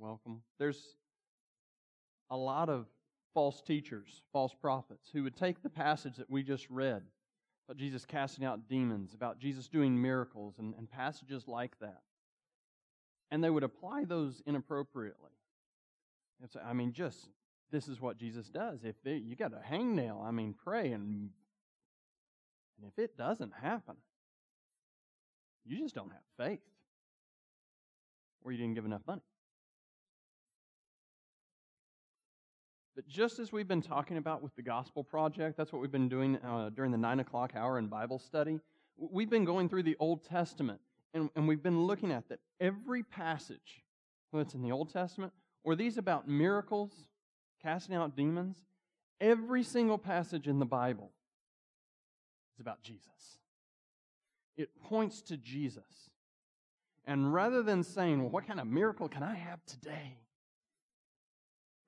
welcome. There's a lot of false teachers, false prophets, who would take the passage that we just read about Jesus casting out demons, about Jesus doing miracles, and, and passages like that, and they would apply those inappropriately. I mean, just this is what Jesus does. If they, you got a hangnail, I mean, pray, and and if it doesn't happen, you just don't have faith, or you didn't give enough money. But just as we've been talking about with the Gospel Project, that's what we've been doing uh, during the 9 o'clock hour in Bible study. We've been going through the Old Testament, and, and we've been looking at that every passage, whether it's in the Old Testament or these about miracles, casting out demons, every single passage in the Bible is about Jesus. It points to Jesus. And rather than saying, well, what kind of miracle can I have today?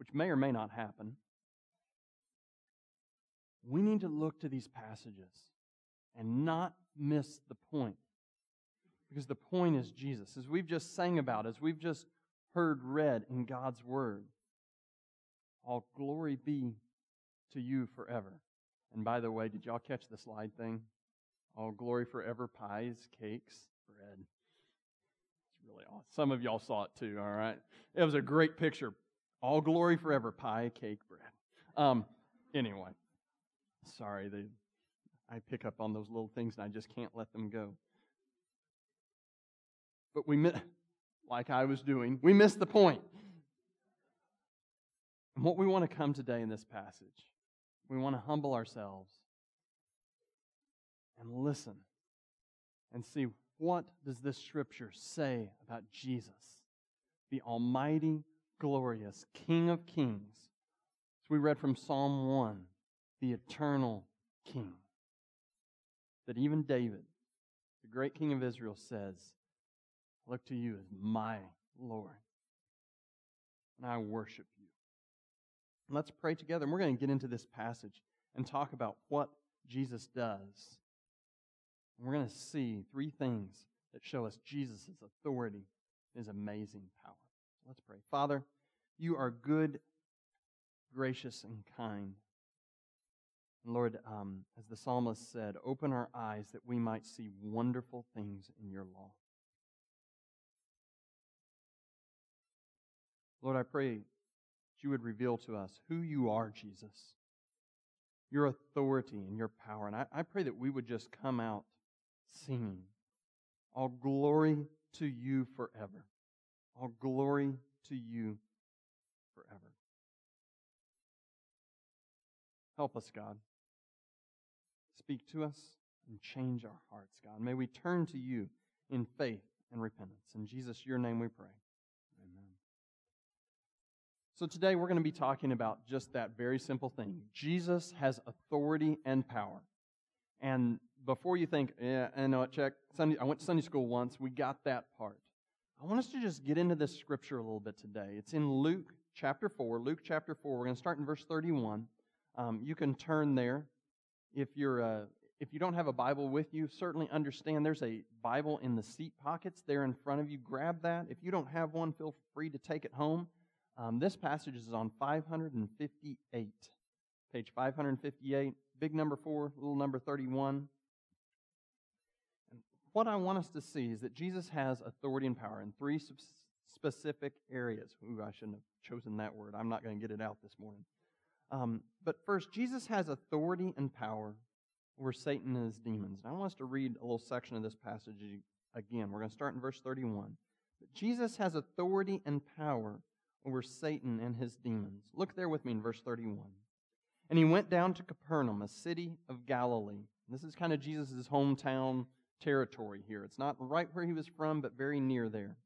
Which may or may not happen, we need to look to these passages and not miss the point. Because the point is Jesus. As we've just sang about, as we've just heard read in God's Word, all glory be to you forever. And by the way, did y'all catch the slide thing? All glory forever, pies, cakes, bread. It's really awesome. Some of y'all saw it too, all right? It was a great picture. All glory forever, pie, cake, bread. Um, anyway, sorry, they, I pick up on those little things and I just can't let them go. But we, like I was doing, we missed the point. And what we want to come today in this passage, we want to humble ourselves and listen and see what does this scripture say about Jesus, the almighty glorious, King of kings. As we read from Psalm 1, the eternal King. That even David, the great King of Israel, says, I look to you as my Lord. And I worship you. And let's pray together. And we're going to get into this passage and talk about what Jesus does. And we're going to see three things that show us Jesus' authority, his amazing power. Let's pray. Father, you are good, gracious, and kind. And Lord, um, as the psalmist said, open our eyes that we might see wonderful things in your law. Lord, I pray that you would reveal to us who you are, Jesus, your authority and your power. And I, I pray that we would just come out singing, All glory to you forever. All glory to you forever. Help us, God. Speak to us and change our hearts, God. May we turn to you in faith and repentance. In Jesus, your name we pray. Amen. So today we're going to be talking about just that very simple thing. Jesus has authority and power. And before you think, yeah, I know it, check. Sunday, I went to Sunday school once. We got that part. I want us to just get into this scripture a little bit today. It's in Luke chapter 4. Luke chapter 4. We're going to start in verse 31. Um, you can turn there. If, you're, uh, if you don't have a Bible with you, certainly understand there's a Bible in the seat pockets there in front of you. Grab that. If you don't have one, feel free to take it home. Um, this passage is on 558. Page 558, big number 4, little number 31 what I want us to see is that Jesus has authority and power in three specific areas. Ooh, I shouldn't have chosen that word. I'm not going to get it out this morning. Um, but first, Jesus has authority and power over Satan and his demons. And I want us to read a little section of this passage again. We're going to start in verse 31. But Jesus has authority and power over Satan and his demons. Look there with me in verse 31. And he went down to Capernaum, a city of Galilee. This is kind of Jesus' hometown territory here. It's not right where he was from, but very near there.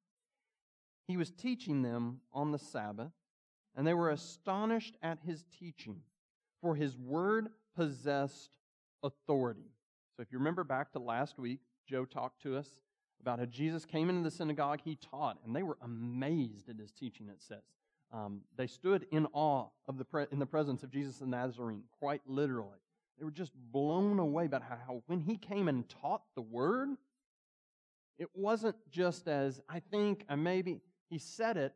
He was teaching them on the Sabbath, and they were astonished at his teaching, for his word possessed authority. So if you remember back to last week, Joe talked to us about how Jesus came into the synagogue, he taught, and they were amazed at his teaching, it says. Um, they stood in awe of the pre- in the presence of Jesus the Nazarene, quite literally. They were just blown away about how when he came and taught the word, it wasn't just as I think, I maybe, he said it,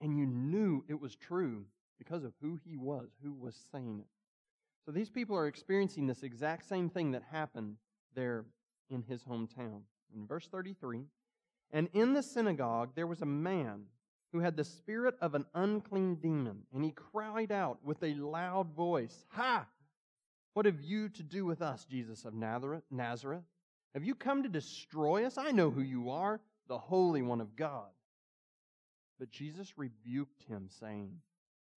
and you knew it was true because of who he was, who was saying it. So these people are experiencing this exact same thing that happened there in his hometown. In verse 33, and in the synagogue there was a man who had the spirit of an unclean demon, and he cried out with a loud voice, Ha! What have you to do with us, Jesus of Nazareth? Have you come to destroy us? I know who you are, the Holy One of God. But Jesus rebuked him, saying,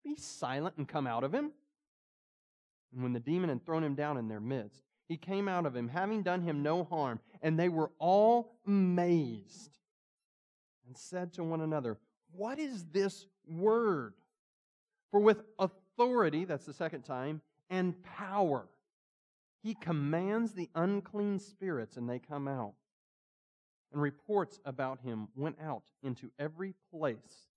Be silent and come out of him. And when the demon had thrown him down in their midst, he came out of him, having done him no harm. And they were all amazed and said to one another, What is this word? For with authority, that's the second time, and power, he commands the unclean spirits, and they come out and reports about him went out into every place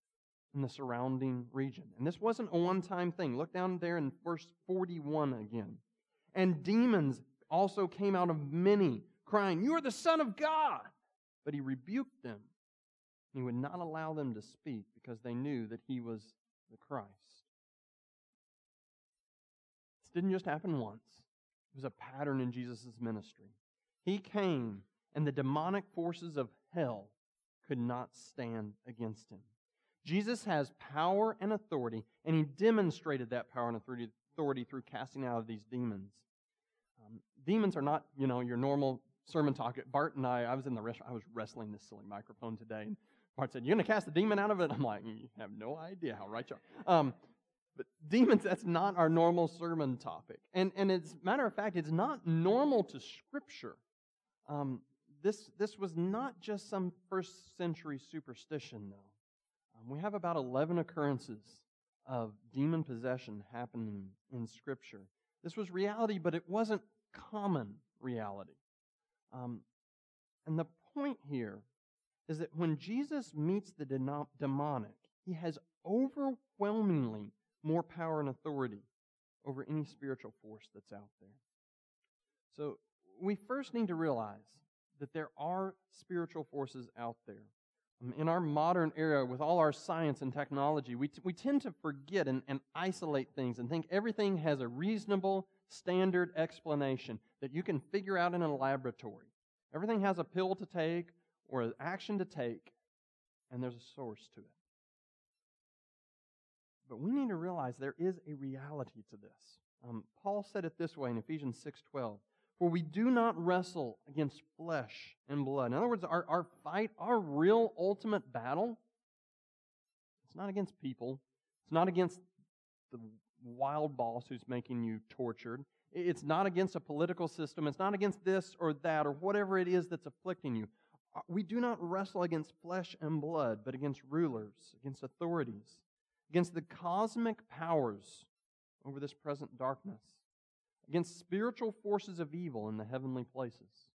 in the surrounding region. And this wasn't a one time thing. Look down there in verse 41 again. And demons also came out of many, crying, You are the Son of God! But he rebuked them. He would not allow them to speak because they knew that he was the Christ. Didn't just happen once, it was a pattern in Jesus' ministry. He came and the demonic forces of hell could not stand against him. Jesus has power and authority, and he demonstrated that power and authority through casting out of these demons. Um, demons are not, you know, your normal sermon talk. Bart and I, I was in the restaurant, I was wrestling this silly microphone today, and Bart said, You're going to cast the demon out of it? I'm like, You have no idea how right you are. Um, but demons, that's not our normal sermon topic. And, and as a matter of fact, it's not normal to Scripture. Um, this, this was not just some first century superstition, though. Um, we have about 11 occurrences of demon possession happening in Scripture. This was reality, but it wasn't common reality. Um, and the point here is that when Jesus meets the demonic, he has overwhelmingly more power and authority over any spiritual force that's out there. So we first need to realize that there are spiritual forces out there. Um, in our modern era, with all our science and technology, we, t- we tend to forget and, and isolate things and think everything has a reasonable, standard explanation that you can figure out in a laboratory. Everything has a pill to take or an action to take, and there's a source to it. But we need to realize there is a reality to this. Um, Paul said it this way in Ephesians 6:12. For we do not wrestle against flesh and blood. In other words, our, our fight, our real ultimate battle, it's not against people. It's not against the wild boss who's making you tortured. It's not against a political system. It's not against this or that or whatever it is that's afflicting you. Uh, we do not wrestle against flesh and blood, but against rulers, against authorities, against the cosmic powers over this present darkness against spiritual forces of evil in the heavenly places.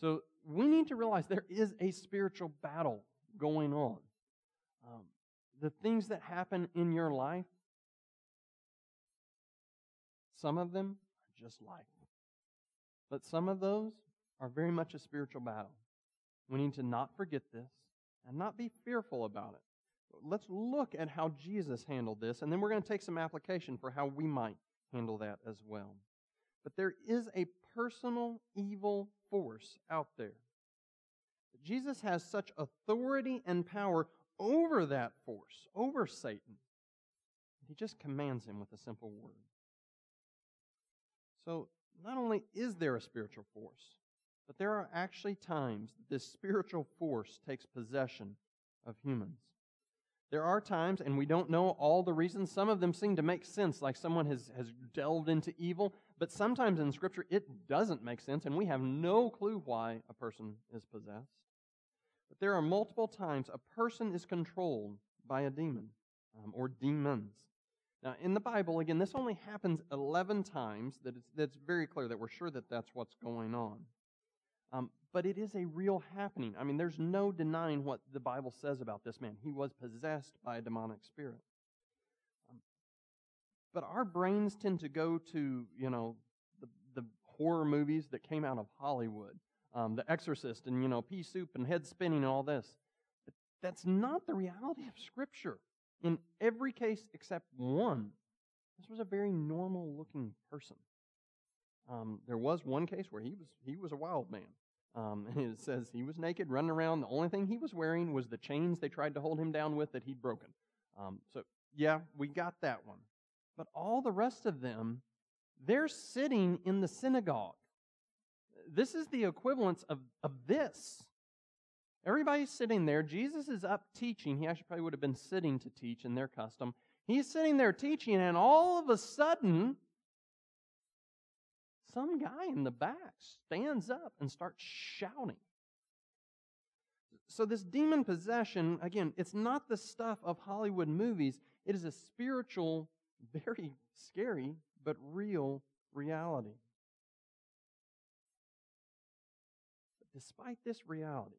So we need to realize there is a spiritual battle going on. Um, the things that happen in your life, some of them are just life. But some of those are very much a spiritual battle. We need to not forget this and not be fearful about it. Let's look at how Jesus handled this, and then we're going to take some application for how we might handle that as well. But there is a personal evil force out there. Jesus has such authority and power over that force, over Satan. He just commands him with a simple word. So, not only is there a spiritual force, but there are actually times that this spiritual force takes possession of humans. There are times, and we don't know all the reasons, some of them seem to make sense, like someone has, has delved into evil, but sometimes in Scripture it doesn't make sense, and we have no clue why a person is possessed. But there are multiple times a person is controlled by a demon um, or demons. Now, in the Bible, again, this only happens 11 times, that it's, that's very clear that we're sure that that's what's going on. Um, but it is a real happening. I mean, there's no denying what the Bible says about this man. He was possessed by a demonic spirit. Um, but our brains tend to go to, you know, the, the horror movies that came out of Hollywood, um, The Exorcist, and, you know, pea soup and head spinning and all this. But that's not the reality of Scripture. In every case except one, this was a very normal looking person. Um, there was one case where he was he was a wild man. Um, and it says he was naked, running around. The only thing he was wearing was the chains they tried to hold him down with that he'd broken. Um, so yeah, we got that one. But all the rest of them, they're sitting in the synagogue. This is the equivalence of, of this. Everybody's sitting there. Jesus is up teaching. He actually probably would have been sitting to teach in their custom. He's sitting there teaching, and all of a sudden, some guy in the back stands up and starts shouting. So, this demon possession, again, it's not the stuff of Hollywood movies. It is a spiritual, very scary, but real reality. But despite this reality,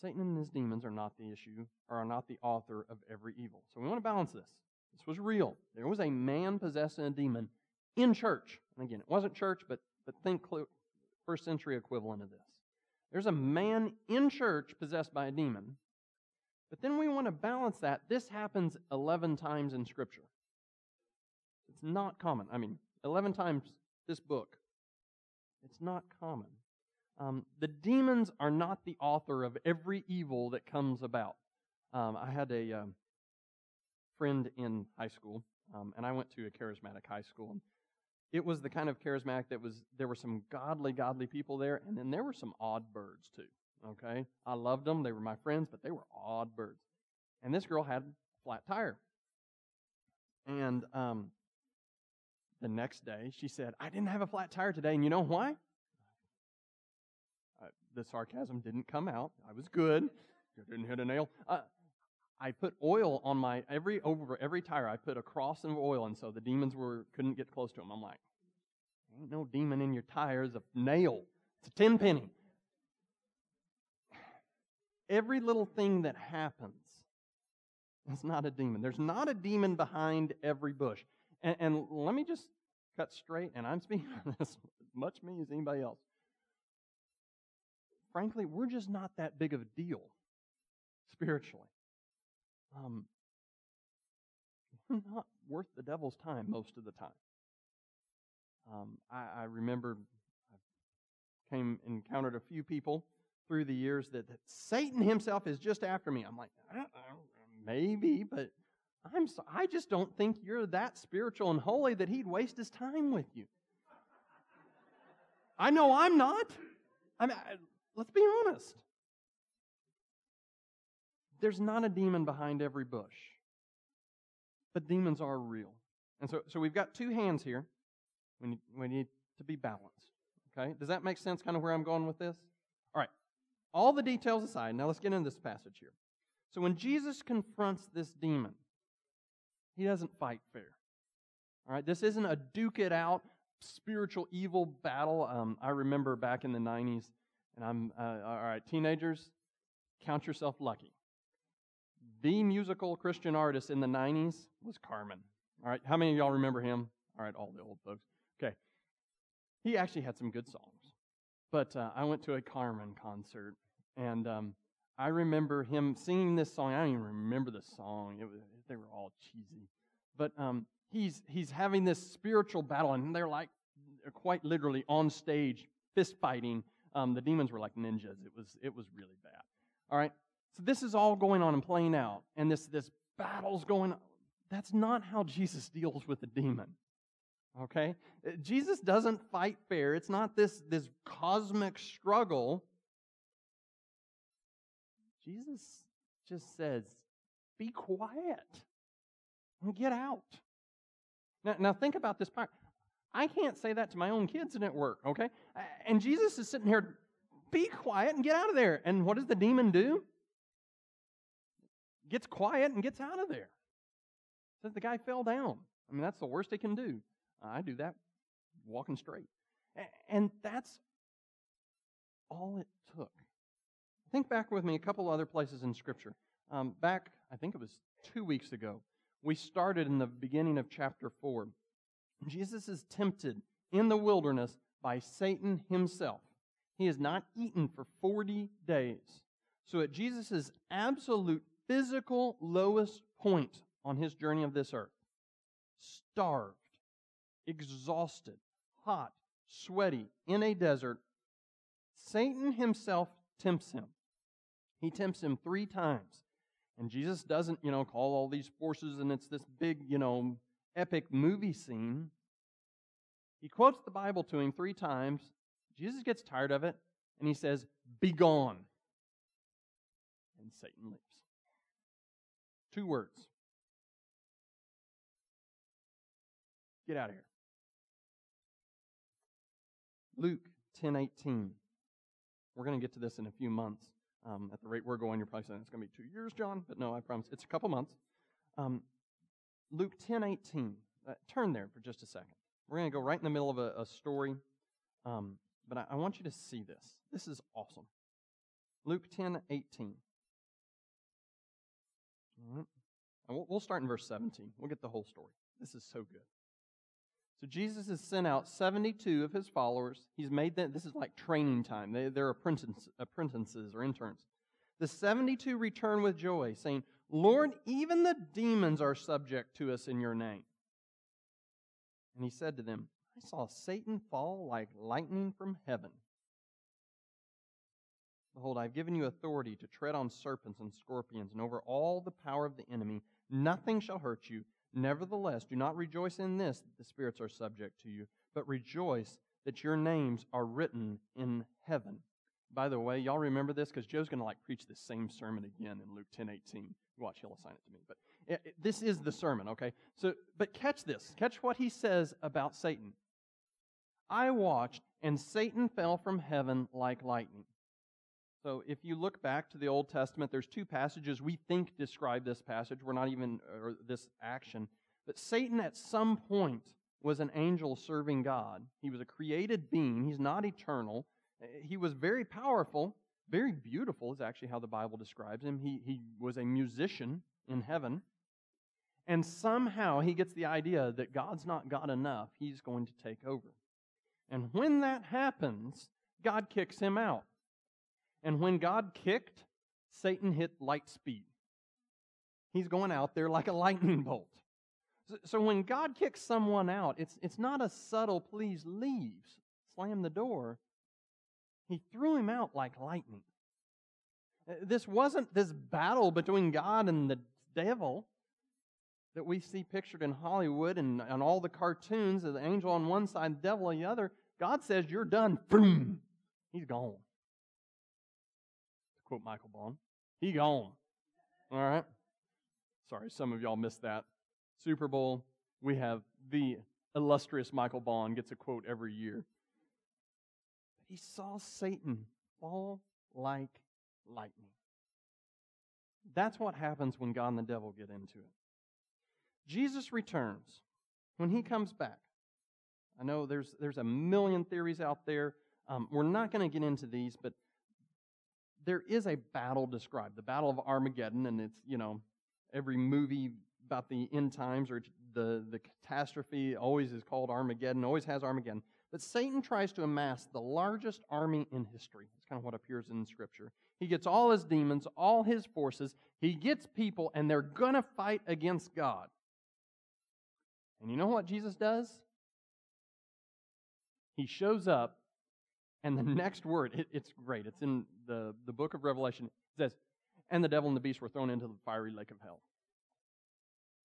Satan and his demons are not the issue, or are not the author of every evil. So we want to balance this. This was real. There was a man possessed in a demon in church. And again, it wasn't church, but, but think first century equivalent of this. There's a man in church possessed by a demon. But then we want to balance that. This happens 11 times in Scripture. It's not common. I mean, 11 times this book. It's not common. Um, the demons are not the author of every evil that comes about. Um, I had a um, friend in high school, um, and I went to a charismatic high school. It was the kind of charismatic that was, there were some godly, godly people there, and then there were some odd birds too. Okay? I loved them. They were my friends, but they were odd birds. And this girl had a flat tire. And um, the next day, she said, I didn't have a flat tire today, and you know why? Uh, the sarcasm didn't come out. I was good. I Didn't hit a nail. Uh, I put oil on my every over every tire. I put a cross of oil, and so the demons were couldn't get close to them. I'm like, ain't no demon in your tire. tires. A nail. It's a ten penny. Every little thing that happens is not a demon. There's not a demon behind every bush. And, and let me just cut straight, and I'm speaking as much me as anybody else. Frankly, we're just not that big of a deal spiritually um, not worth the devil's time most of the time. Um, I, I, remember I came encountered a few people through the years that, that Satan himself is just after me. I'm like, maybe, but I'm so, I just don't think you're that spiritual and holy that he'd waste his time with you. I know I'm not. I mean, let's be honest. There's not a demon behind every bush, but demons are real. And so, so we've got two hands here. We need, we need to be balanced. Okay? Does that make sense kind of where I'm going with this? All right. All the details aside, now let's get into this passage here. So when Jesus confronts this demon, he doesn't fight fair. All right? This isn't a duke it out spiritual evil battle. Um, I remember back in the 90s, and I'm, uh, all right, teenagers, count yourself lucky the musical Christian artist in the 90s was Carmen. All right, how many of y'all remember him? All right, all the old folks. Okay. He actually had some good songs. But uh, I went to a Carmen concert, and um, I remember him singing this song. I don't even remember the song, it was, they were all cheesy. But um, he's, he's having this spiritual battle, and they're like, they're quite literally on stage, fist fighting. Um, the demons were like ninjas. It was, it was really bad. All right. So this is all going on and playing out, and this, this battle's going on. That's not how Jesus deals with the demon. Okay? Uh, Jesus doesn't fight fair. It's not this, this cosmic struggle. Jesus just says, be quiet and get out. Now, now think about this part. I can't say that to my own kids and at work, okay? And Jesus is sitting here, be quiet and get out of there. And what does the demon do? Gets quiet and gets out of there. Says the guy fell down. I mean, that's the worst he can do. I do that walking straight. And that's all it took. Think back with me a couple other places in Scripture. Um, back, I think it was two weeks ago, we started in the beginning of chapter 4. Jesus is tempted in the wilderness by Satan himself. He has not eaten for 40 days. So at Jesus' absolute physical lowest point on his journey of this earth, starved, exhausted, hot, sweaty, in a desert, Satan himself tempts him. He tempts him three times. And Jesus doesn't, you know, call all these forces and it's this big, you know, epic movie scene. He quotes the Bible to him three times. Jesus gets tired of it and he says, Be gone. And Satan leaves. Two words. Get out of here. Luke 10:18. We're going to get to this in a few months. Um, at the rate we're going, you're probably saying it's going to be two years, John. But no, I promise it's a couple months. Um, Luke 10:18. Uh, turn there for just a second. We're going to go right in the middle of a, a story, um, but I, I, want you to see this. This is awesome. Luke 10:18. Right. We'll, we'll start in verse 17. We'll get the whole story. This is so good. So Jesus has sent out 72 of his followers. He's made them, this is like training time. They, they're apprentices, apprentices or interns. The 72 return with joy, saying, Lord, even the demons are subject to us in your name. And he said to them, I saw Satan fall like lightning from heaven. Behold, I've given you authority to tread on serpents and scorpions and over all the power of the enemy. Nothing shall hurt you. Nevertheless, do not rejoice in this that the spirits are subject to you, but rejoice that your names are written in heaven. By the way, y'all remember this because Joe's going to like preach the same sermon again in Luke 10 18. Watch, he'll assign it to me. But it, it, this is the sermon, okay? So, but catch this. Catch what he says about Satan. I watched, and Satan fell from heaven like lightning. So, if you look back to the Old Testament, there's two passages we think describe this passage. We're not even, or this action. But Satan at some point was an angel serving God. He was a created being. He's not eternal. He was very powerful, very beautiful, is actually how the Bible describes him. He, he was a musician in heaven. And somehow he gets the idea that God's not God enough. He's going to take over. And when that happens, God kicks him out. And when God kicked, Satan hit light speed. He's going out there like a lightning bolt. So, so when God kicks someone out, it's, it's not a subtle, please leave, slam the door. He threw him out like lightning. Uh, this wasn't this battle between God and the devil that we see pictured in Hollywood and on all the cartoons of the angel on one side, the devil on the other. God says, You're done. Boom. He's gone quote Michael Bond. He gone. All right. Sorry, some of y'all missed that. Super Bowl, we have the illustrious Michael Bond gets a quote every year. He saw Satan fall like lightning. That's what happens when God and the devil get into it. Jesus returns. When he comes back, I know there's, there's a million theories out there. Um, we're not going to get into these, but there is a battle described, the Battle of Armageddon, and it's, you know, every movie about the end times or the, the catastrophe always is called Armageddon, always has Armageddon. But Satan tries to amass the largest army in history. That's kind of what appears in Scripture. He gets all his demons, all his forces. He gets people, and they're going to fight against God. And you know what Jesus does? He shows up and the next word, it, it's great. It's in the, the book of Revelation. It says, And the devil and the beast were thrown into the fiery lake of hell.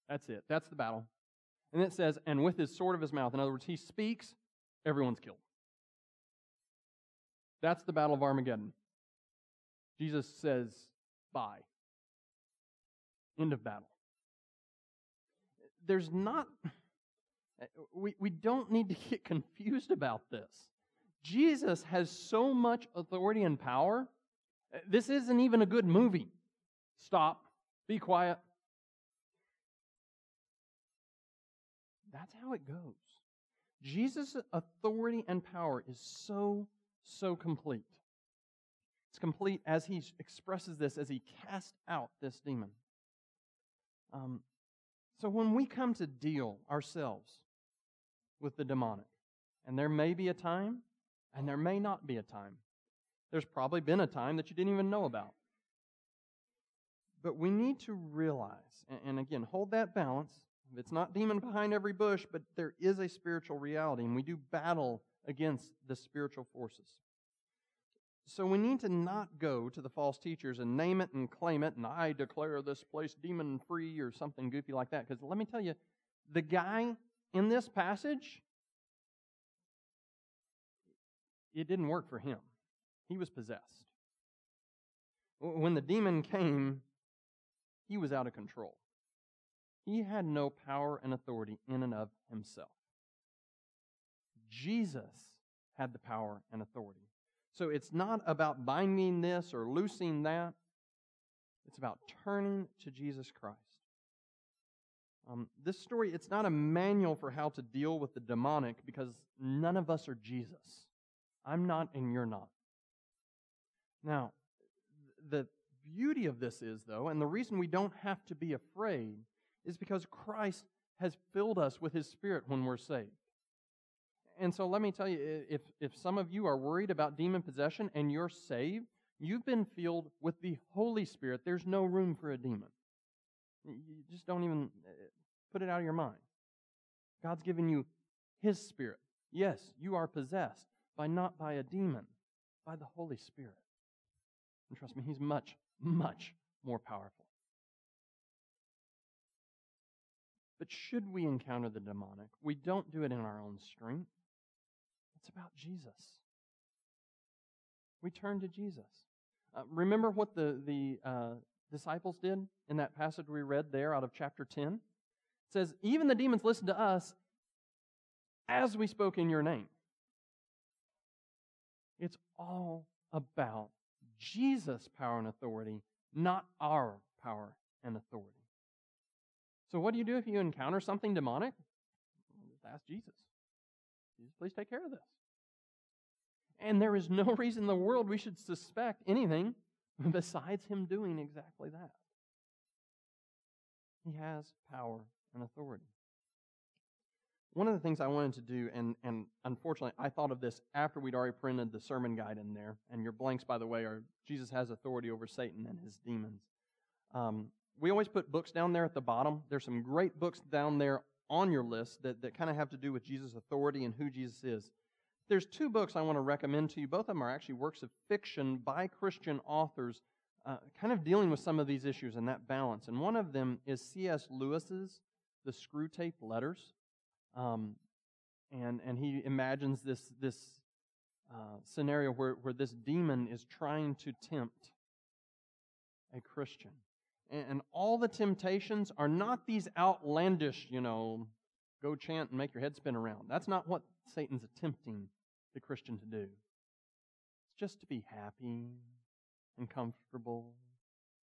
That's it. That's the battle. And it says, And with his sword of his mouth, in other words, he speaks, everyone's killed. That's the battle of Armageddon. Jesus says, Bye. End of battle. There's not, eh, we, we don't need to get confused about this. Jesus has so much authority and power. This isn't even a good movie. Stop. Be quiet. That's how it goes. Jesus' authority and power is so, so complete. It's complete as he expresses this, as he casts out this demon. Um, so when we come to deal ourselves with the demonic, and there may be a time and there may not be a time. There's probably been a time that you didn't even know about. But we need to realize, and again, hold that balance. It's not demon behind every bush, but there is a spiritual reality, and we do battle against the spiritual forces. So we need to not go to the false teachers and name it and claim it, and I declare this place demon free or something goofy like that. Because let me tell you, the guy in this passage, it didn't work for him. He was possessed. When the demon came, he was out of control. He had no power and authority in and of himself. Jesus had the power and authority. So it's not about binding this or loosing that. It's about turning to Jesus Christ. Um, this story, it's not a manual for how to deal with the demonic because none of us are Jesus. I'm not and you're not. Now, the beauty of this is, though, and the reason we don't have to be afraid is because Christ has filled us with His Spirit when we're saved. And so let me tell you if, if some of you are worried about demon possession and you're saved, you've been filled with the Holy Spirit. There's no room for a demon. You just don't even uh, put it out of your mind. God's given you His Spirit. Yes, you are possessed by not by a demon, by the Holy Spirit. And trust me, He's much, much more powerful. But should we encounter the demonic, we don't do it in our own strength. It's about Jesus. We turn to Jesus. Uh, remember what the, the uh, disciples did in that passage we read there out of chapter 10? It says, Even the demons listened to us as we spoke in your name. It's all about Jesus' power and authority, not our power and authority. So, what do you do if you encounter something demonic? Just ask Jesus. Jesus, please take care of this. And there is no reason in the world we should suspect anything besides him doing exactly that. He has power and authority. One of the things I wanted to do, and, and unfortunately I thought of this after we'd already printed the sermon guide in there, and your blanks, by the way, are Jesus has authority over Satan and his demons. Um, we always put books down there at the bottom. There's some great books down there on your list that, that kind of have to do with Jesus' authority and who Jesus is. There's two books I want to recommend to you. Both of them are actually works of fiction by Christian authors, uh, kind of dealing with some of these issues and that balance. And one of them is C.S. Lewis's The Screwtape Letters. Um, and, and he imagines this, this uh, scenario where, where this demon is trying to tempt a Christian. And, and all the temptations are not these outlandish, you know, go chant and make your head spin around. That's not what Satan's attempting the Christian to do. It's just to be happy and comfortable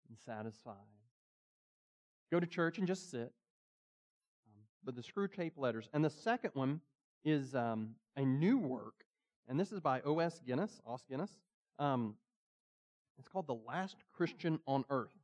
and satisfied. Go to church and just sit. But the Screwtape letters. And the second one is um, a new work, and this is by O.S. Guinness, Os Guinness. Um, it's called The Last Christian on Earth.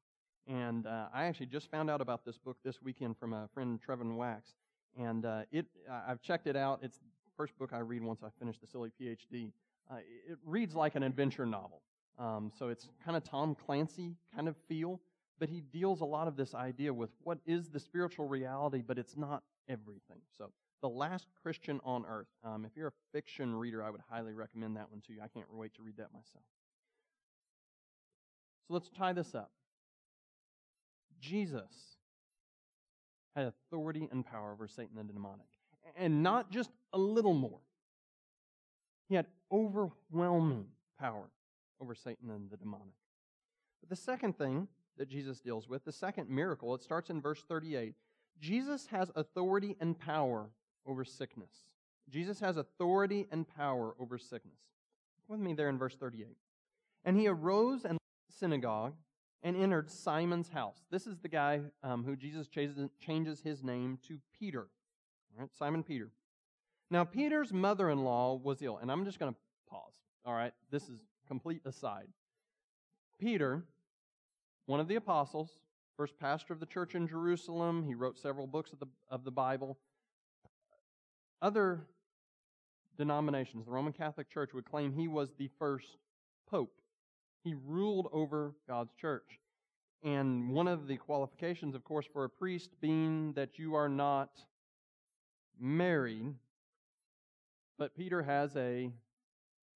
And uh, I actually just found out about this book this weekend from a friend, Trevin Wax. And uh, it, I've checked it out. It's the first book I read once I finish the silly PhD. Uh, it reads like an adventure novel. Um, so it's kind of Tom Clancy kind of feel, but he deals a lot of this idea with what is the spiritual reality, but it's not everything. So the last Christian on earth. Um, if you're a fiction reader, I would highly recommend that one to you. I can't wait to read that myself. So let's tie this up. Jesus had authority and power over Satan and the demonic and not just a little more. He had overwhelming power over Satan and the demonic. But the second thing that Jesus deals with, the second miracle, it starts in verse 38. Jesus has authority and power over sickness. Jesus has authority and power over sickness. With me there in verse 38. And he arose and left the synagogue and entered Simon's house. This is the guy um, who Jesus changes his name to Peter. All right, Simon Peter. Now, Peter's mother in law was ill, and I'm just going to pause. All right, this is complete aside. Peter, one of the apostles, first pastor of the church in Jerusalem, he wrote several books of the, of the Bible. Other denominations, the Roman Catholic Church, would claim he was the first pope. He ruled over God's church. And one of the qualifications, of course, for a priest being that you are not married, but Peter has a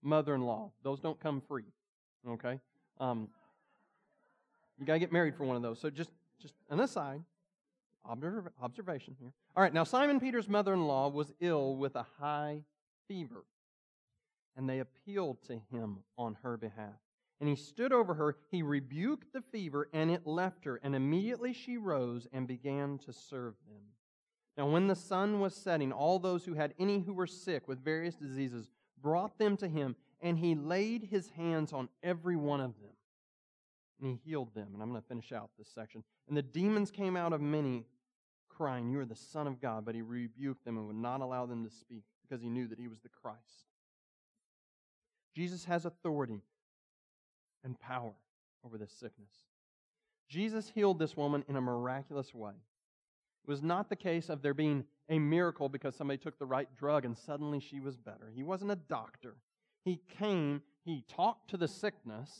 mother in law. Those don't come free. Okay? Um, you got to get married for one of those. So just, just an aside, observation here. All right, now Simon Peter's mother in law was ill with a high fever, and they appealed to him on her behalf. And he stood over her, he rebuked the fever, and it left her, and immediately she rose and began to serve them. Now, when the sun was setting, all those who had any who were sick with various diseases brought them to him, and he laid his hands on every one of them. And he healed them. And I'm going to finish out this section. And the demons came out of many, crying, You are the Son of God. But he rebuked them and would not allow them to speak because he knew that he was the Christ. Jesus has authority and power over this sickness. Jesus healed this woman in a miraculous way. It was not the case of there being a miracle because somebody took the right drug and suddenly she was better. He wasn't a doctor. He came, he talked to the sickness.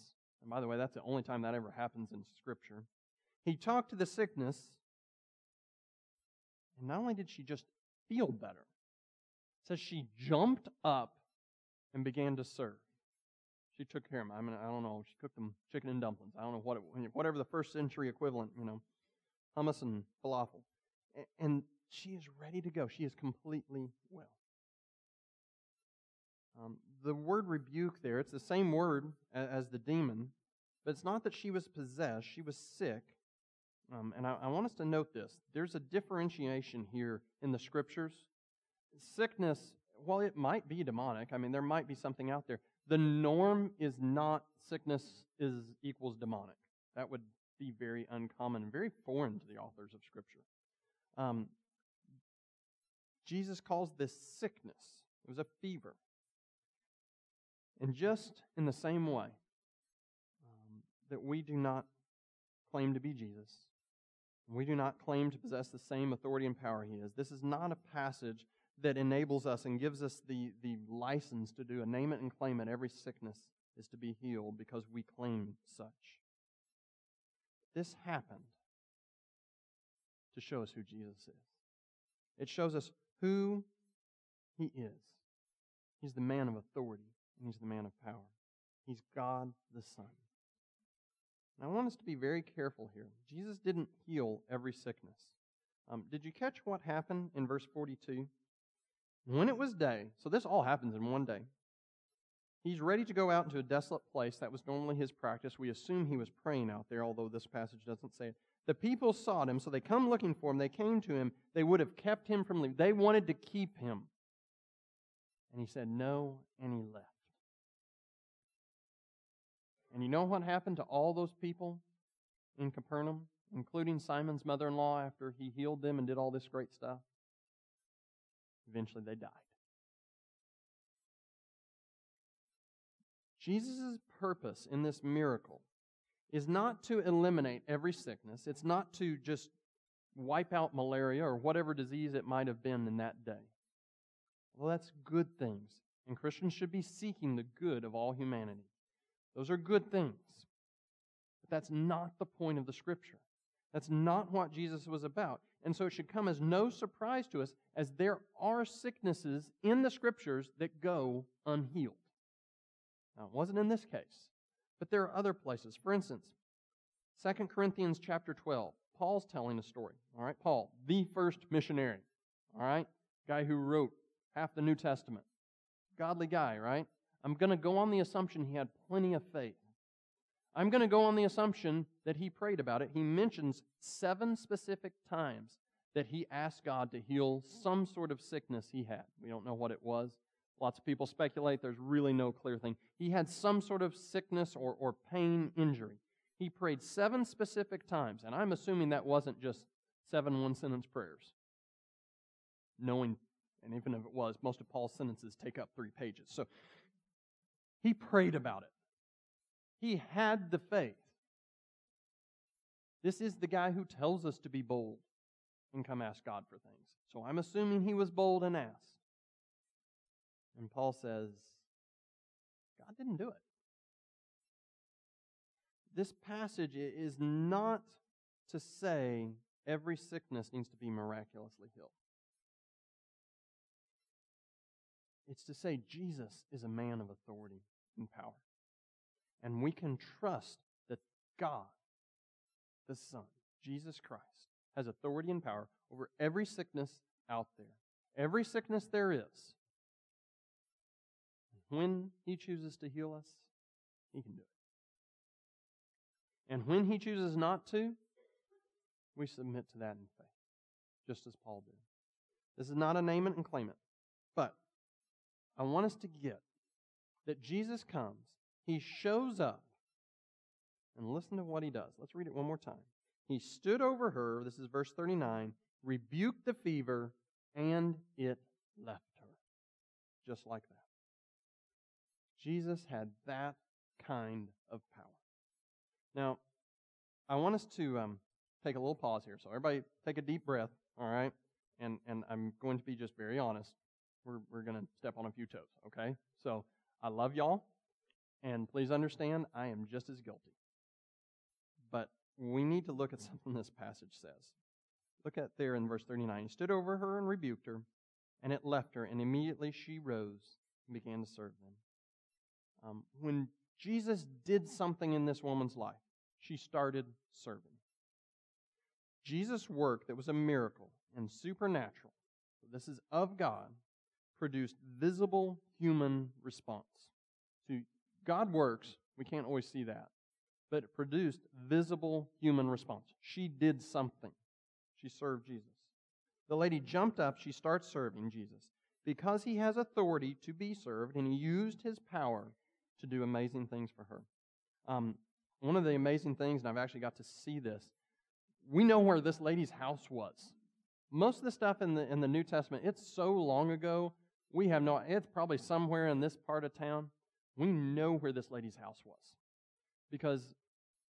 And by the way, that's the only time that ever happens in Scripture. He talked to the sickness, and not only did she just feel better, it says she jumped up and began to serve. She took care of them. I mean, I don't know. She cooked them chicken and dumplings. I don't know what it, whatever the first century equivalent, you know, hummus and falafel. And she is ready to go. She is completely well. Um, the word rebuke there, it's the same word as, the demon, but it's not that she was possessed, she was sick. Um, and I, I want us to note this. There's a differentiation here in the scriptures. Sickness, while it might be demonic, I mean, there might be something out there. The norm is not sickness is equals demonic. That would be very uncommon and very foreign to the authors of Scripture. Um, Jesus calls this sickness. It was a fever. And just in the same way um, that we do not claim to be Jesus, we do not claim to possess the same authority and power he is. This is not a passage that enables us and gives us the, the license to do a name it and claim it. Every sickness is to be healed because we claim such. This happened to show us who Jesus is. It shows us who he is. He's the man of authority, and he's the man of power. He's God the Son. And I want us to be very careful here. Jesus didn't heal every sickness. Um, did you catch what happened in verse 42? When it was day, so this all happens in one day. He's ready to go out into a desolate place. That was normally his practice. We assume he was praying out there, although this passage doesn't say it. The people sought him, so they come looking for him. They came to him. They would have kept him from leaving. They wanted to keep him. And he said no, and he left. And you know what happened to all those people in Capernaum, including Simon's mother in law, after he healed them and did all this great stuff? Eventually they died. Jesus' purpose in this miracle is not to eliminate every sickness. It's not to just wipe out malaria or whatever disease it might have been in that day. Well, that's good things. And Christians should be seeking the good of all humanity. Those are good things. But that's not the point of the Scripture. That's not what Jesus was about. And so it should come as no surprise to us as there are sicknesses in the Scriptures that go unhealed. Now, it wasn't in this case, but there are other places. For instance, 2 Corinthians chapter 12. Paul's telling a story. All right, Paul, the first missionary. All right, guy who wrote half the New Testament. Godly guy, right? I'm going to go on the assumption he had plenty of faith. I'm going to go on the assumption that he prayed about it. He mentions seven specific times that he asked God to heal some sort of sickness he had. We don't know what it was. Lots of people speculate. There's really no clear thing. He had some sort of sickness or, or pain injury. He prayed seven specific times, and I'm assuming that wasn't just seven one sentence prayers. Knowing, and even if it was, most of Paul's sentences take up three pages. So he prayed about it. He had the faith. This is the guy who tells us to be bold and come ask God for things. So I'm assuming he was bold and asked. And Paul says, God didn't do it. this passage is not to say every sickness needs to be miraculously healed. It's to say Jesus is a man of authority and power. And we can trust that God, the Son, Jesus Christ, has authority and power over every sickness out there. Every sickness there is. When He chooses to heal us, He can do it. And when He chooses not to, we submit to that in faith, just as Paul did. This is not a name it and claim it. But I want us to get that Jesus comes, He shows up, and listen to what He does. Let's read it one more time. He stood over her, this is verse 39, rebuked the fever, and it left her. Just like that. Jesus had that kind of power. Now, I want us to um, take a little pause here. So, everybody, take a deep breath, all right? And, and I'm going to be just very honest. We're, we're going to step on a few toes, okay? So, I love y'all, and please understand, I am just as guilty. But we need to look at something this passage says. Look at there in verse 39. He stood over her and rebuked her, and it left her, and immediately she rose and began to serve them. Um, when Jesus did something in this woman's life, she started serving. Jesus' work that was a miracle and supernatural, this is of God, produced visible human response. So God works, we can't always see that, but it produced visible human response. She did something. She served Jesus. The lady jumped up, she starts serving Jesus because he has authority to be served, and he used his power to do amazing things for her. Um, one of the amazing things, and I've actually got to see this, we know where this lady's house was. Most of the stuff in the in the New Testament, it's so long ago, we have no it's probably somewhere in this part of town. We know where this lady's house was. Because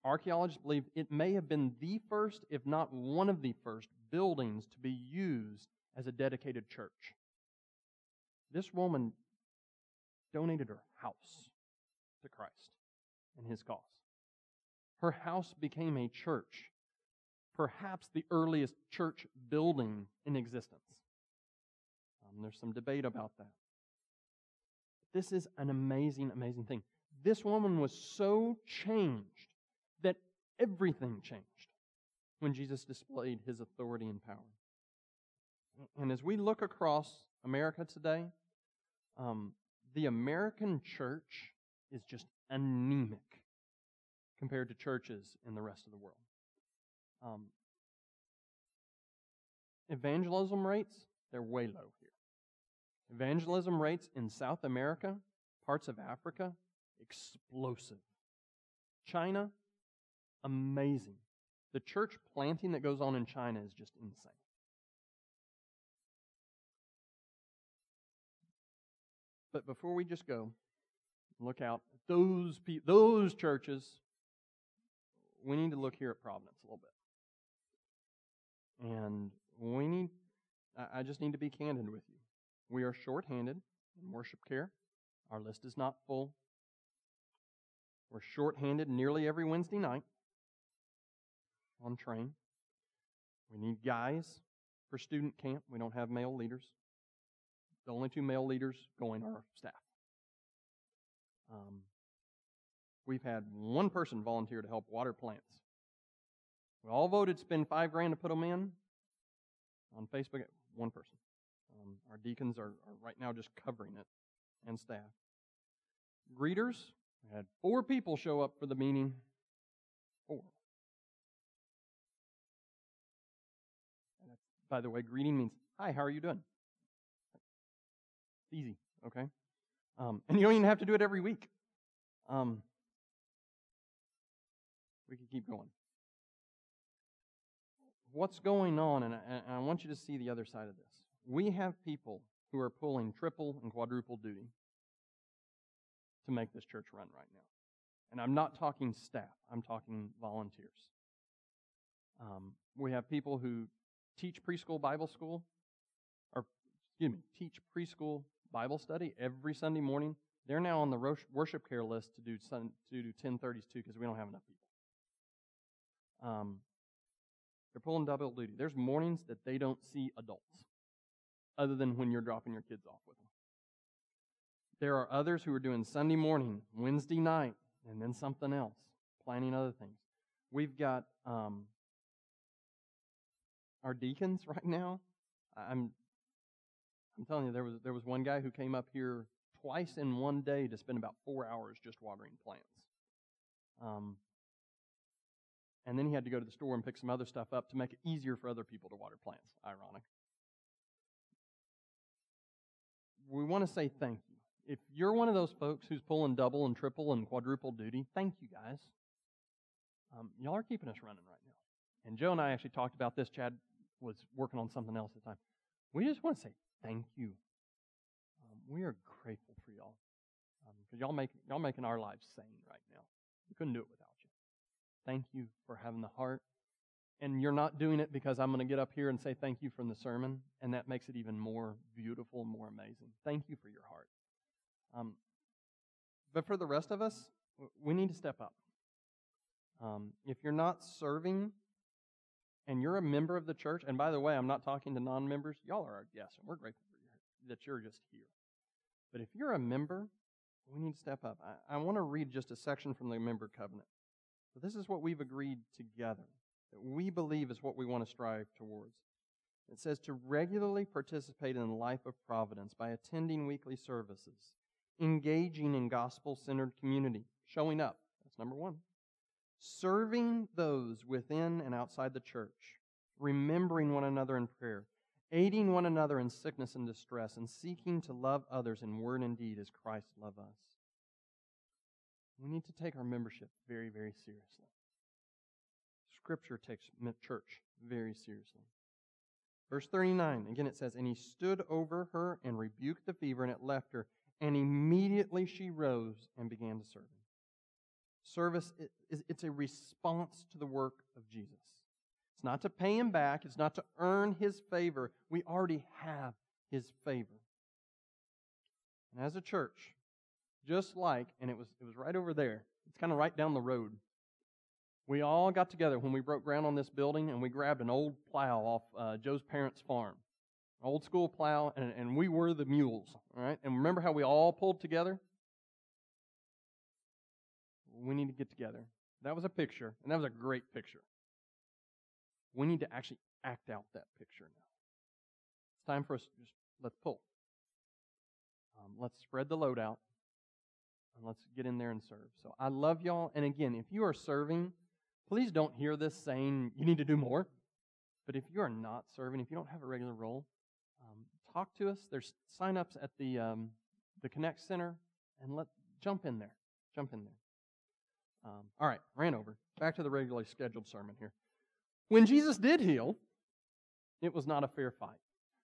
archaeologists believe it may have been the first, if not one of the first, buildings to be used as a dedicated church. This woman donated her house to Christ and his cause. Her house became a church, perhaps the earliest church building in existence. Um, there's some debate about that. This is an amazing, amazing thing. This woman was so changed that everything changed when Jesus displayed his authority and power. And as we look across America today, um, the American church is just anemic compared to churches in the rest of the world. Um, evangelism rates, they're way low here. Evangelism rates in South America, parts of Africa, explosive. China, amazing. The church planting that goes on in China is just insane. But before we just go, look out those pe- those churches. We need to look here at Providence a little bit, and we need. I just need to be candid with you. We are short-handed in worship care. Our list is not full. We're short-handed nearly every Wednesday night on train. We need guys for student camp. We don't have male leaders. The only two male leaders going are staff. Um, we've had one person volunteer to help water plants. We all voted to spend five grand to put them in. On Facebook, one person. Um, our deacons are, are right now just covering it, and staff. Greeters, we had four people show up for the meeting. Four. by the way, greeting means, hi, how are you doing? It's easy, okay? Um, and you don't even have to do it every week. Um, we can keep going. What's going on, and I, and I want you to see the other side of this. We have people who are pulling triple and quadruple duty to make this church run right now. And I'm not talking staff, I'm talking volunteers. Um, we have people who teach preschool Bible school, or excuse me, teach preschool Bible study every Sunday morning. They're now on the worship care list to do sun, to do 1030s too because we don't have enough people. Um, they're pulling double duty. There's mornings that they don't see adults, other than when you're dropping your kids off with them. There are others who are doing Sunday morning, Wednesday night, and then something else, planning other things. We've got um, our deacons right now. I'm I'm telling you, there was there was one guy who came up here twice in one day to spend about four hours just watering plants. Um, and then he had to go to the store and pick some other stuff up to make it easier for other people to water plants. Ironic. We want to say thank you. If you're one of those folks who's pulling double and triple and quadruple duty, thank you guys. Um, y'all are keeping us running right now. And Joe and I actually talked about this. Chad was working on something else at the time. We just want to say thank you. Um, we are grateful for y'all because um, y'all make y'all making our lives sane right now. We couldn't do it without. You. Thank you for having the heart. And you're not doing it because I'm going to get up here and say thank you from the sermon, and that makes it even more beautiful, and more amazing. Thank you for your heart. Um, but for the rest of us, we need to step up. Um, if you're not serving and you're a member of the church, and by the way, I'm not talking to non members, y'all are our guests, and we're grateful you, that you're just here. But if you're a member, we need to step up. I, I want to read just a section from the member covenant. This is what we've agreed together, that we believe is what we want to strive towards. It says to regularly participate in the life of providence by attending weekly services, engaging in gospel centered community, showing up. That's number one. Serving those within and outside the church, remembering one another in prayer, aiding one another in sickness and distress, and seeking to love others in word and deed as Christ loved us. We need to take our membership very, very seriously. Scripture takes church very seriously. Verse 39, again it says, And he stood over her and rebuked the fever, and it left her, and immediately she rose and began to serve him. Service, is, it's a response to the work of Jesus. It's not to pay him back, it's not to earn his favor. We already have his favor. And as a church, just like, and it was, it was right over there. It's kind of right down the road. We all got together when we broke ground on this building and we grabbed an old plow off uh, Joe's parents' farm. Old school plow, and, and we were the mules, all right? And remember how we all pulled together? We need to get together. That was a picture, and that was a great picture. We need to actually act out that picture now. It's time for us to just let's pull. Um, let's spread the load out. And let's get in there and serve. So I love y'all. And again, if you are serving, please don't hear this saying you need to do more. But if you are not serving, if you don't have a regular role, um, talk to us. There's sign-ups at the um, the Connect Center, and let jump in there. Jump in there. Um, all right, ran over. Back to the regularly scheduled sermon here. When Jesus did heal, it was not a fair fight.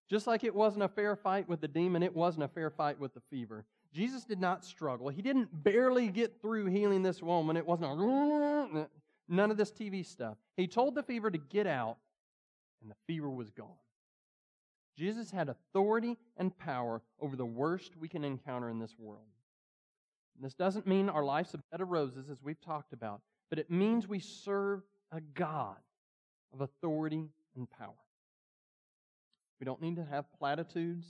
Just like it wasn't a fair fight with the demon, it wasn't a fair fight with the fever. Jesus did not struggle. He didn't barely get through healing this woman. It wasn't a, none of this TV stuff. He told the fever to get out, and the fever was gone. Jesus had authority and power over the worst we can encounter in this world. This doesn't mean our life's a bed of roses, as we've talked about, but it means we serve a God of authority and power. We don't need to have platitudes.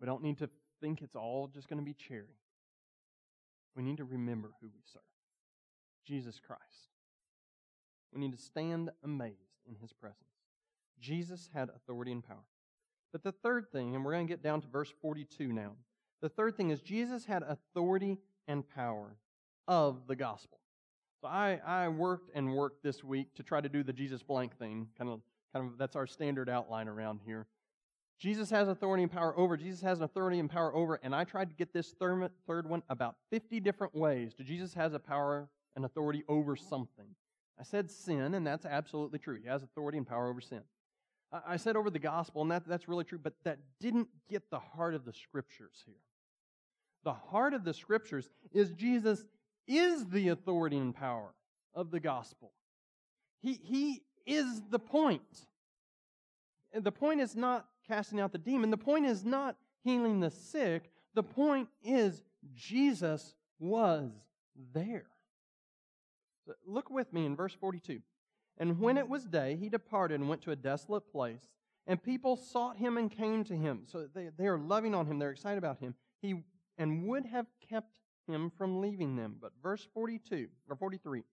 We don't need to think it's all just going to be cherry. We need to remember who we serve Jesus Christ. We need to stand amazed in his presence. Jesus had authority and power. But the third thing, and we're going to get down to verse 42 now. The third thing is Jesus had authority and power of the gospel. So I, I worked and worked this week to try to do the Jesus blank thing. Kind of, kind of that's our standard outline around here. Jesus has authority and power over. Jesus has an authority and power over. And I tried to get this third, third one about 50 different ways. Jesus has a power and authority over something. I said sin, and that's absolutely true. He has authority and power over sin. I said over the gospel, and that, that's really true, but that didn't get the heart of the scriptures here. The heart of the scriptures is Jesus is the authority and power of the gospel. He, he is the point. And the point is not casting out the demon. The point is not healing the sick. The point is Jesus was there. So look with me in verse 42. And when it was day, he departed and went to a desolate place, and people sought him and came to him. So they, they are loving on him, they're excited about him. He and would have kept him from leaving them. But verse 42 or 43, look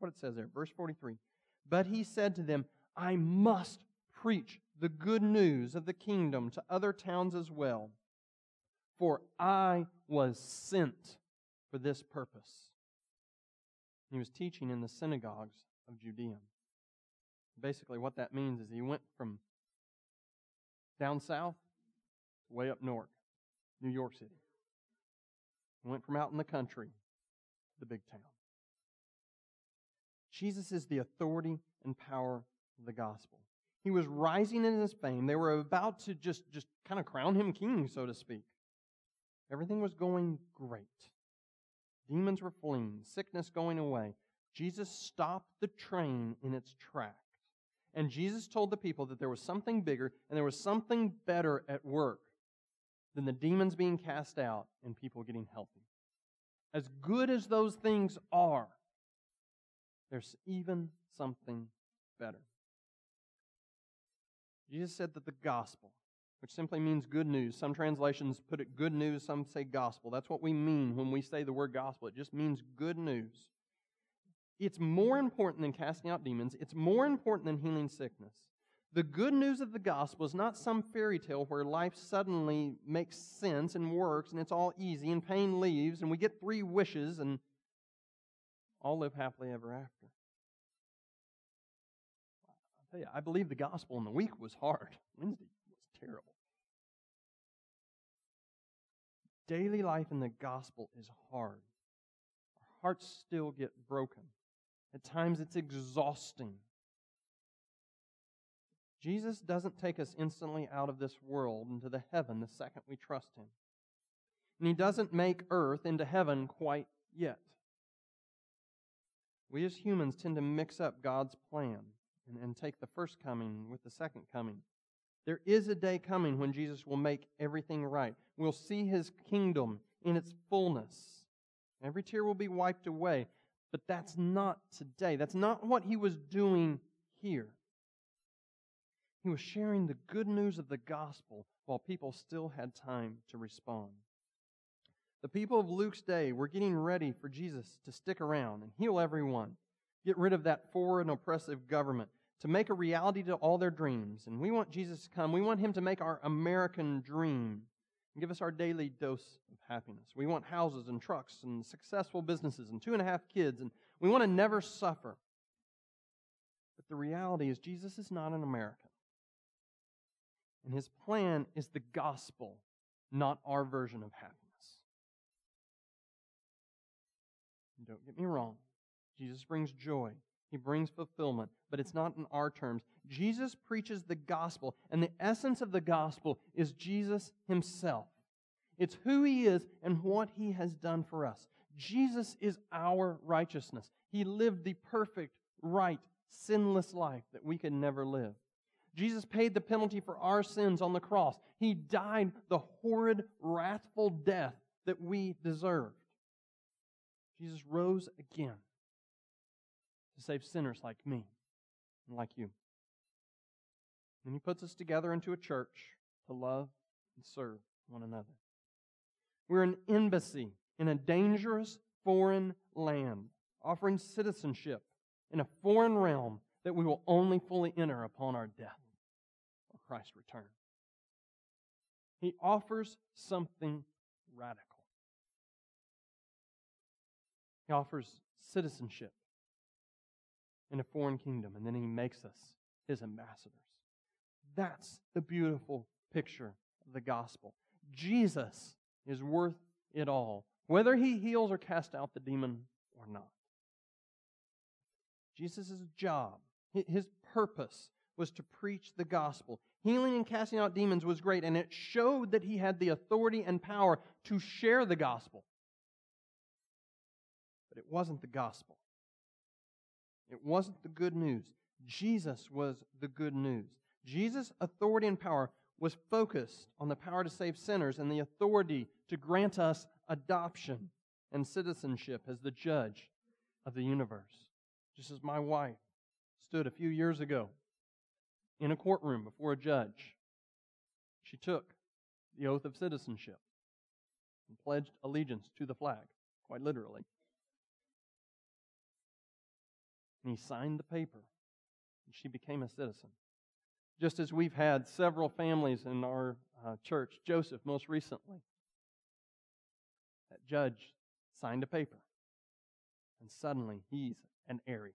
what it says there, verse 43. But he said to them, I must preach the good news of the kingdom to other towns as well, for I was sent for this purpose. He was teaching in the synagogues of Judea. Basically, what that means is he went from down south to way up north, New York City. He went from out in the country to the big town. Jesus is the authority and power of the gospel. He was rising in his fame. They were about to just, just kind of crown him king, so to speak. Everything was going great. Demons were fleeing, sickness going away. Jesus stopped the train in its tracks. And Jesus told the people that there was something bigger and there was something better at work than the demons being cast out and people getting healthy. As good as those things are, there's even something better. Jesus said that the gospel, which simply means good news, some translations put it good news, some say gospel. That's what we mean when we say the word gospel. It just means good news. It's more important than casting out demons, it's more important than healing sickness. The good news of the gospel is not some fairy tale where life suddenly makes sense and works and it's all easy and pain leaves and we get three wishes and all live happily ever after. I'll tell you, I believe the gospel in the week was hard. Wednesday was terrible. Daily life in the gospel is hard. Our hearts still get broken. At times it's exhausting. Jesus doesn't take us instantly out of this world into the heaven the second we trust Him. And He doesn't make earth into heaven quite yet. We as humans tend to mix up God's plan and, and take the first coming with the second coming. There is a day coming when Jesus will make everything right. We'll see His kingdom in its fullness. Every tear will be wiped away. But that's not today. That's not what he was doing here. He was sharing the good news of the gospel while people still had time to respond. The people of Luke's day were getting ready for Jesus to stick around and heal everyone, get rid of that foreign oppressive government, to make a reality to all their dreams. And we want Jesus to come. We want him to make our American dream and give us our daily dose of happiness. We want houses and trucks and successful businesses and two and a half kids, and we want to never suffer. But the reality is, Jesus is not an American. And his plan is the gospel, not our version of happiness. And don't get me wrong, Jesus brings joy. He brings fulfillment, but it's not in our terms. Jesus preaches the gospel, and the essence of the gospel is Jesus himself. It's who he is and what he has done for us. Jesus is our righteousness. He lived the perfect, right, sinless life that we could never live. Jesus paid the penalty for our sins on the cross. He died the horrid, wrathful death that we deserved. Jesus rose again to save sinners like me and like you. And he puts us together into a church to love and serve one another. We're an embassy in a dangerous foreign land, offering citizenship in a foreign realm that we will only fully enter upon our death or Christ's return. He offers something radical. He offers citizenship in a foreign kingdom, and then he makes us his ambassadors. That's the beautiful picture of the gospel. Jesus is worth it all, whether he heals or casts out the demon or not. Jesus' job, his purpose, was to preach the gospel. Healing and casting out demons was great, and it showed that he had the authority and power to share the gospel. But it wasn't the gospel. It wasn't the good news. Jesus was the good news. Jesus' authority and power was focused on the power to save sinners and the authority to grant us adoption and citizenship as the judge of the universe. Just as my wife stood a few years ago in a courtroom before a judge, she took the oath of citizenship and pledged allegiance to the flag, quite literally. And he signed the paper, and she became a citizen. Just as we've had several families in our uh, church, Joseph most recently, that judge signed a paper, and suddenly he's an heir.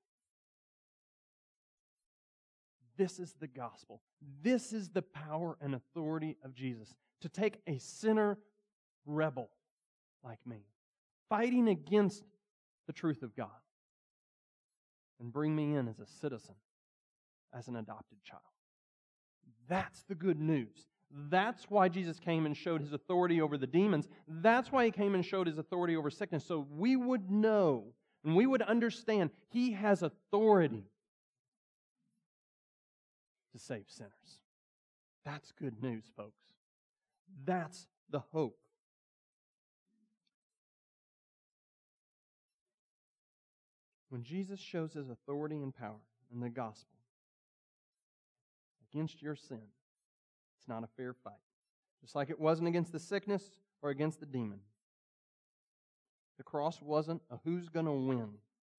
This is the gospel. This is the power and authority of Jesus to take a sinner rebel like me, fighting against the truth of God, and bring me in as a citizen, as an adopted child. That's the good news. That's why Jesus came and showed his authority over the demons. That's why he came and showed his authority over sickness. So we would know and we would understand he has authority to save sinners. That's good news, folks. That's the hope. When Jesus shows his authority and power in the gospel against your sin, it's not a fair fight. Just like it wasn't against the sickness or against the demon. The cross wasn't a who's going to win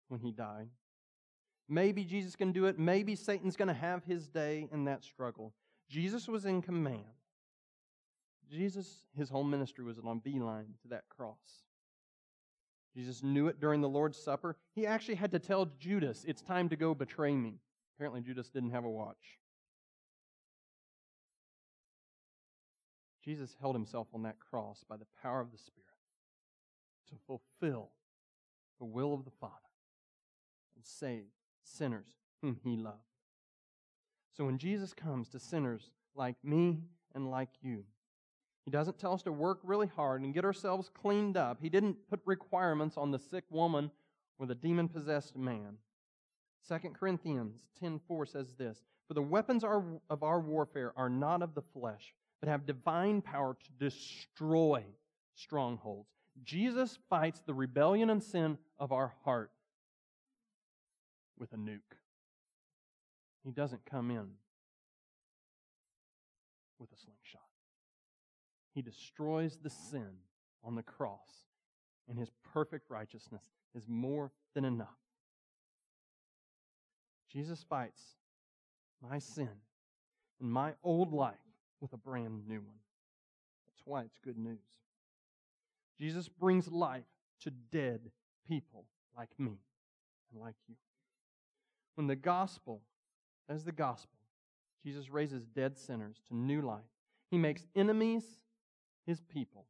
when he died. Maybe Jesus can do it. Maybe Satan's going to have his day in that struggle. Jesus was in command. Jesus, his whole ministry was on beeline to that cross. Jesus knew it during the Lord's Supper. He actually had to tell Judas, It's time to go betray me. Apparently, Judas didn't have a watch. Jesus held himself on that cross by the power of the Spirit to fulfill the will of the Father and save sinners whom he loved. So when Jesus comes to sinners like me and like you, he doesn't tell us to work really hard and get ourselves cleaned up. He didn't put requirements on the sick woman or the demon possessed man. 2 Corinthians 10:4 says this, "For the weapons of our warfare are not of the flesh, but have divine power to destroy strongholds." Jesus fights the rebellion and sin of our heart with a nuke. He doesn't come in with a slingshot. He destroys the sin on the cross, and his perfect righteousness is more than enough. Jesus fights my sin and my old life with a brand new one. That's why it's good news. Jesus brings life to dead people like me and like you. When the gospel, as the gospel, Jesus raises dead sinners to new life. He makes enemies his people.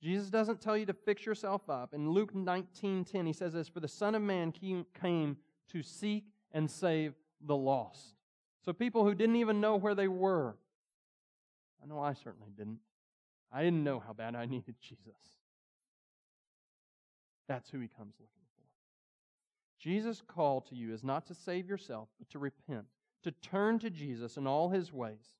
Jesus doesn't tell you to fix yourself up. In Luke 19:10 he says this, "For the Son of man came to seek and save the lost." So people who didn't even know where they were. I know I certainly didn't. I didn't know how bad I needed Jesus. That's who he comes looking for. Jesus' call to you is not to save yourself, but to repent, to turn to Jesus in all his ways,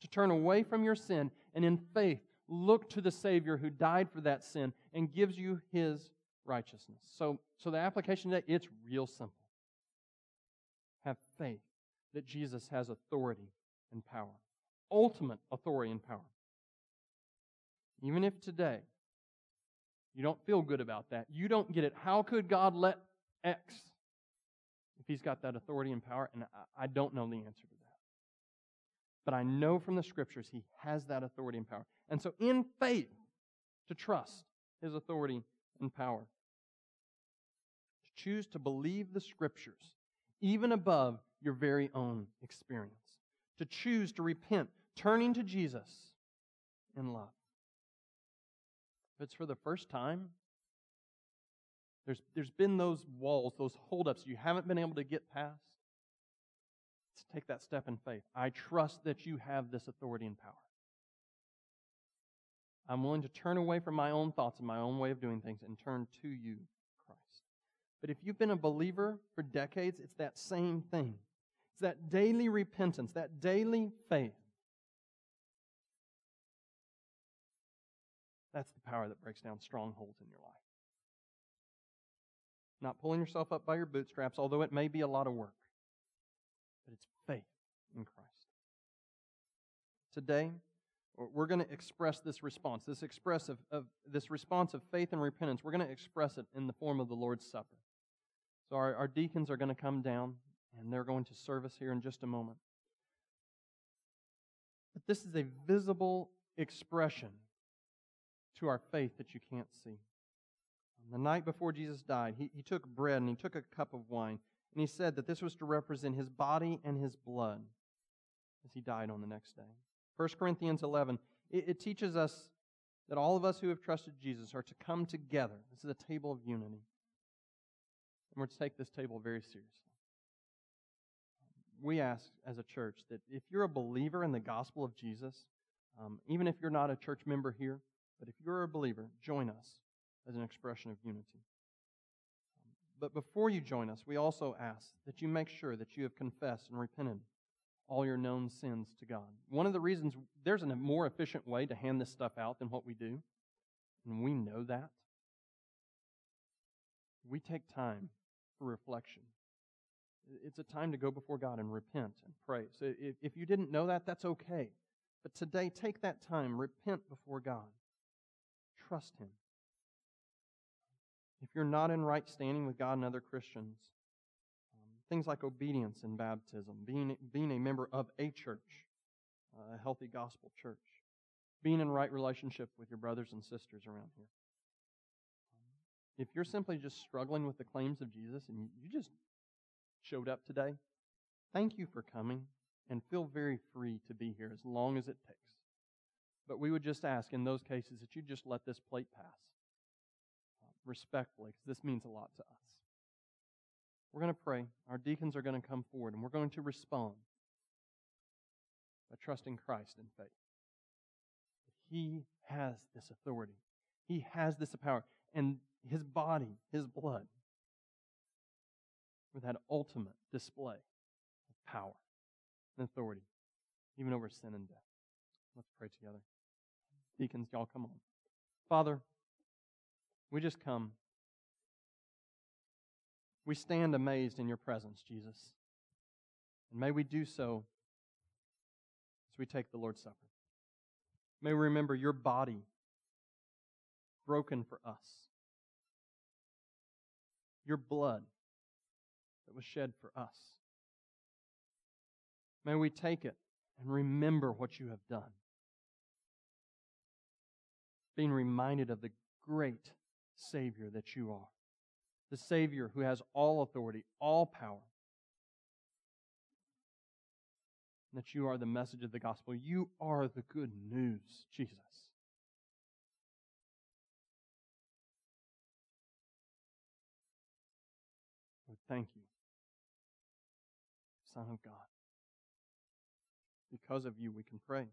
to turn away from your sin, and in faith look to the Savior who died for that sin and gives you his righteousness. So, so the application today, it's real simple. Have faith that Jesus has authority and power, ultimate authority and power. Even if today you don't feel good about that, you don't get it. How could God let X if He's got that authority and power? And I, I don't know the answer to that. But I know from the scriptures He has that authority and power. And so, in faith, to trust His authority and power, to choose to believe the scriptures even above your very own experience, to choose to repent, turning to Jesus in love. If it's for the first time, there's, there's been those walls, those holdups you haven't been able to get past. Take that step in faith. I trust that you have this authority and power. I'm willing to turn away from my own thoughts and my own way of doing things and turn to you, Christ. But if you've been a believer for decades, it's that same thing. It's that daily repentance, that daily faith. That's the power that breaks down strongholds in your life. not pulling yourself up by your bootstraps, although it may be a lot of work, but it's faith in Christ. Today, we're going to express this response, this express of, of, this response of faith and repentance. We're going to express it in the form of the Lord's Supper. So our, our deacons are going to come down and they're going to serve us here in just a moment. But this is a visible expression to our faith that you can't see. The night before Jesus died, he, he took bread and he took a cup of wine, and he said that this was to represent his body and his blood as he died on the next day. 1 Corinthians 11, it, it teaches us that all of us who have trusted Jesus are to come together. This is a table of unity. And we're to take this table very seriously. We ask as a church that if you're a believer in the gospel of Jesus, um, even if you're not a church member here, but if you're a believer, join us as an expression of unity. But before you join us, we also ask that you make sure that you have confessed and repented all your known sins to God. One of the reasons there's a more efficient way to hand this stuff out than what we do, and we know that. We take time for reflection. It's a time to go before God and repent and pray. So if you didn't know that, that's okay. But today, take that time, repent before God, trust Him. If you're not in right standing with God and other Christians, things like obedience in baptism, being, being a member of a church, a healthy gospel church, being in right relationship with your brothers and sisters around here. If you're simply just struggling with the claims of Jesus and you just showed up today, thank you for coming and feel very free to be here as long as it takes. But we would just ask in those cases that you just let this plate pass uh, respectfully, because this means a lot to us. We're going to pray. Our deacons are going to come forward, and we're going to respond by trusting Christ in faith. He has this authority, He has this power, and His body, His blood, with that ultimate display of power and authority, even over sin and death. Let's pray together. Deacons, y'all come on. Father, we just come. We stand amazed in your presence, Jesus. And may we do so as we take the Lord's Supper. May we remember your body broken for us, your blood that was shed for us. May we take it and remember what you have done. Being reminded of the great Savior that you are, the Savior who has all authority, all power. That you are the message of the gospel. You are the good news, Jesus. Lord, thank you, Son of God. Because of you, we can pray.